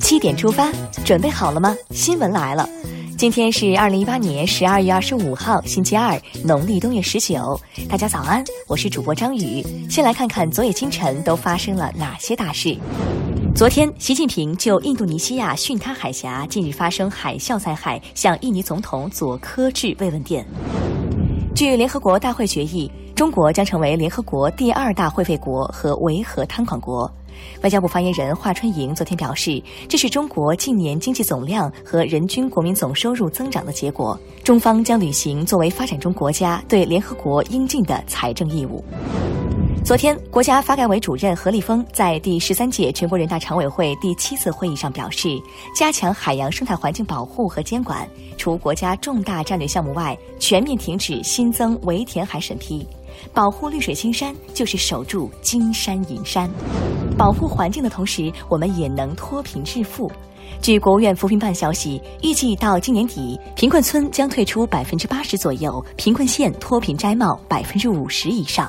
七点出发，准备好了吗？新闻来了，今天是二零一八年十二月二十五号，星期二，农历冬月十九。大家早安，我是主播张宇。先来看看昨夜今晨都发生了哪些大事。昨天，习近平就印度尼西亚巽他海峡近日发生海啸灾害，向印尼总统佐科致慰问电。据联合国大会决议，中国将成为联合国第二大会费国和维和摊款国。外交部发言人华春莹昨天表示，这是中国近年经济总量和人均国民总收入增长的结果。中方将履行作为发展中国家对联合国应尽的财政义务。昨天，国家发改委主任何立峰在第十三届全国人大常委会第七次会议上表示，加强海洋生态环境保护和监管，除国家重大战略项目外，全面停止新增围填海审批。保护绿水青山，就是守住金山银山。保护环境的同时，我们也能脱贫致富。据国务院扶贫办消息，预计到今年底，贫困村将退出百分之八十左右，贫困县脱贫摘帽百分之五十以上。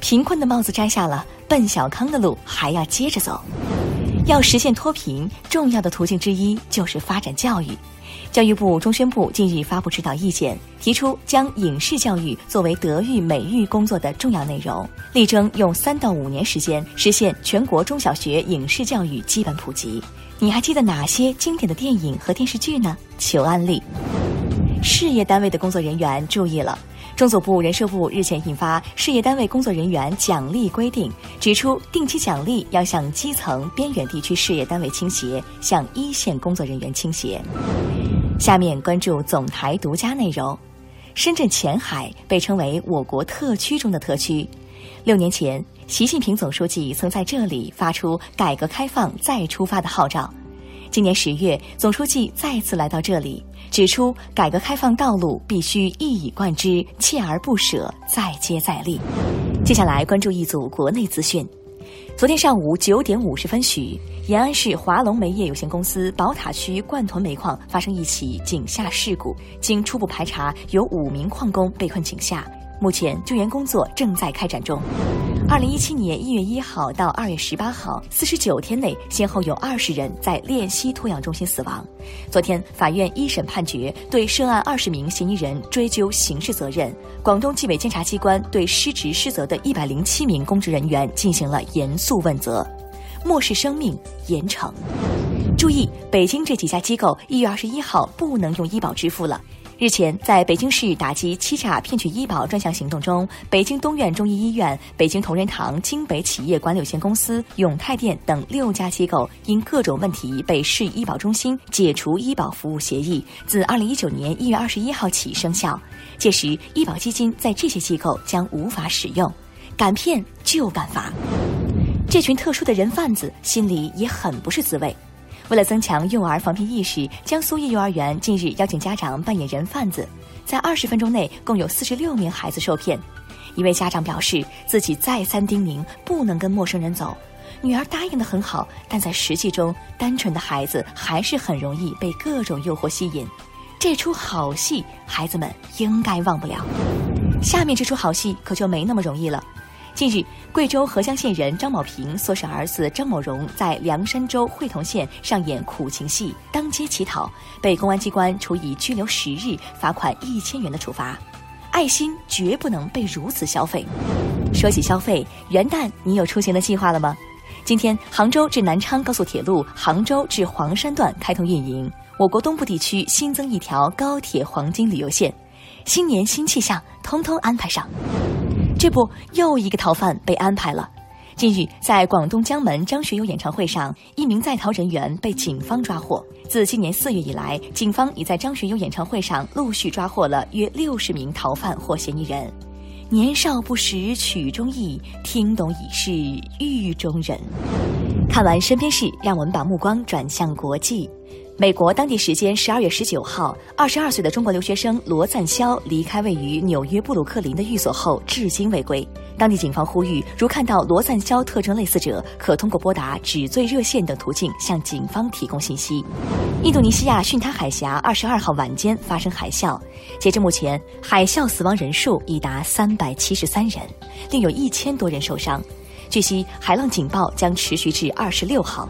贫困的帽子摘下了，奔小康的路还要接着走。要实现脱贫，重要的途径之一就是发展教育。教育部、中宣部近日发布指导意见，提出将影视教育作为德育美育工作的重要内容，力争用三到五年时间实现全国中小学影视教育基本普及。你还记得哪些经典的电影和电视剧呢？求案例。事业单位的工作人员注意了。中组部、人社部日前印发《事业单位工作人员奖励规定》，指出定期奖励要向基层、边远地区事业单位倾斜，向一线工作人员倾斜。下面关注总台独家内容：深圳前海被称为我国特区中的特区。六年前，习近平总书记曾在这里发出“改革开放再出发”的号召。今年十月，总书记再次来到这里，指出改革开放道路必须一以贯之、锲而不舍、再接再厉。接下来关注一组国内资讯。昨天上午九点五十分许，延安市华龙煤业有限公司宝塔区灌屯煤矿发生一起井下事故，经初步排查，有五名矿工被困井下。目前救援工作正在开展中。二零一七年一月一号到二月十八号，四十九天内，先后有二十人在练溪托养中心死亡。昨天，法院一审判决对涉案二十名嫌疑人追究刑事责任。广东纪委监察机关对失职失责的一百零七名公职人员进行了严肃问责，漠视生命，严惩。注意，北京这几家机构一月二十一号不能用医保支付了。日前，在北京市打击欺诈骗取医保专项行动中，北京东苑中医医院、北京同仁堂京北企业管理有限公司、永泰店等六家机构因各种问题被市医保中心解除医保服务协议，自二零一九年一月二十一号起生效。届时，医保基金在这些机构将无法使用。敢骗就敢罚，这群特殊的人贩子心里也很不是滋味。为了增强幼儿防骗意识，江苏一幼儿园近日邀请家长扮演人贩子，在二十分钟内，共有四十六名孩子受骗。一位家长表示，自己再三叮咛不能跟陌生人走，女儿答应的很好，但在实际中，单纯的孩子还是很容易被各种诱惑吸引。这出好戏，孩子们应该忘不了。下面这出好戏可就没那么容易了。近日，贵州合江县人张某平唆使儿子张某荣在凉山州会同县上演苦情戏，当街乞讨，被公安机关处以拘留十日、罚款一千元的处罚。爱心绝不能被如此消费。说起消费，元旦你有出行的计划了吗？今天，杭州至南昌高速铁路杭州至黄山段开通运营，我国东部地区新增一条高铁黄金旅游线，新年新气象，通通安排上。这不，又一个逃犯被安排了。近日，在广东江门张学友演唱会上，一名在逃人员被警方抓获。自今年四月以来，警方已在张学友演唱会上陆续抓获了约六十名逃犯或嫌疑人。年少不识曲中意，听懂已是狱中人。看完身边事，让我们把目光转向国际。美国当地时间十二月十九号，二十二岁的中国留学生罗赞肖离开位于纽约布鲁克林的寓所后，至今未归。当地警方呼吁，如看到罗赞肖特征类似者，可通过拨打指罪热线等途径向警方提供信息。印度尼西亚巽他海峡二十二号晚间发生海啸，截至目前，海啸死亡人数已达三百七十三人，另有一千多人受伤。据悉，海浪警报将持续至二十六号。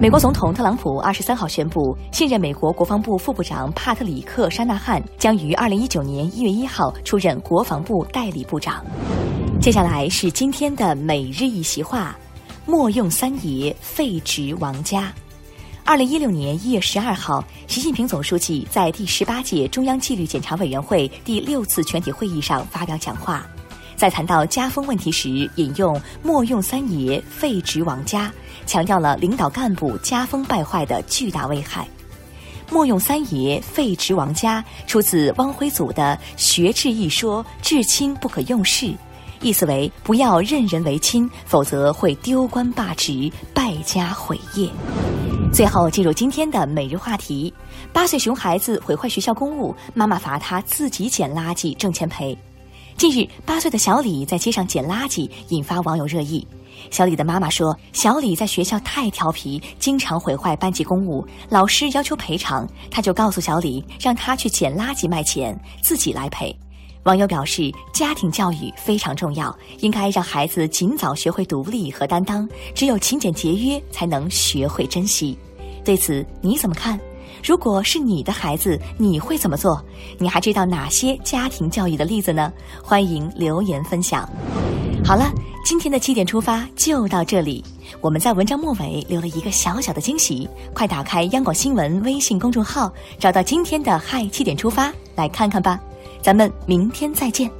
美国总统特朗普二十三号宣布，现任美国国防部副部长帕特里克·沙纳汉将于二零一九年一月一号出任国防部代理部长。接下来是今天的每日一席话：莫用三爷废职王家。二零一六年一月十二号，习近平总书记在第十八届中央纪律检查委员会第六次全体会议上发表讲话。在谈到家风问题时，引用“莫用三爷废职王家”，强调了领导干部家风败坏的巨大危害。“莫用三爷废职王家”出自汪辉祖的《学治一说》，至亲不可用事，意思为不要任人为亲，否则会丢官罢职、败家毁业。最后进入今天的每日话题：八岁熊孩子毁坏学校公物，妈妈罚他自己捡垃圾挣钱赔。近日，八岁的小李在街上捡垃圾，引发网友热议。小李的妈妈说，小李在学校太调皮，经常毁坏班级公物，老师要求赔偿，他就告诉小李，让他去捡垃圾卖钱，自己来赔。网友表示，家庭教育非常重要，应该让孩子尽早学会独立和担当，只有勤俭节约，才能学会珍惜。对此你怎么看？如果是你的孩子，你会怎么做？你还知道哪些家庭教育的例子呢？欢迎留言分享。好了，今天的七点出发就到这里。我们在文章末尾留了一个小小的惊喜，快打开央广新闻微信公众号，找到今天的嗨七点出发来看看吧。咱们明天再见。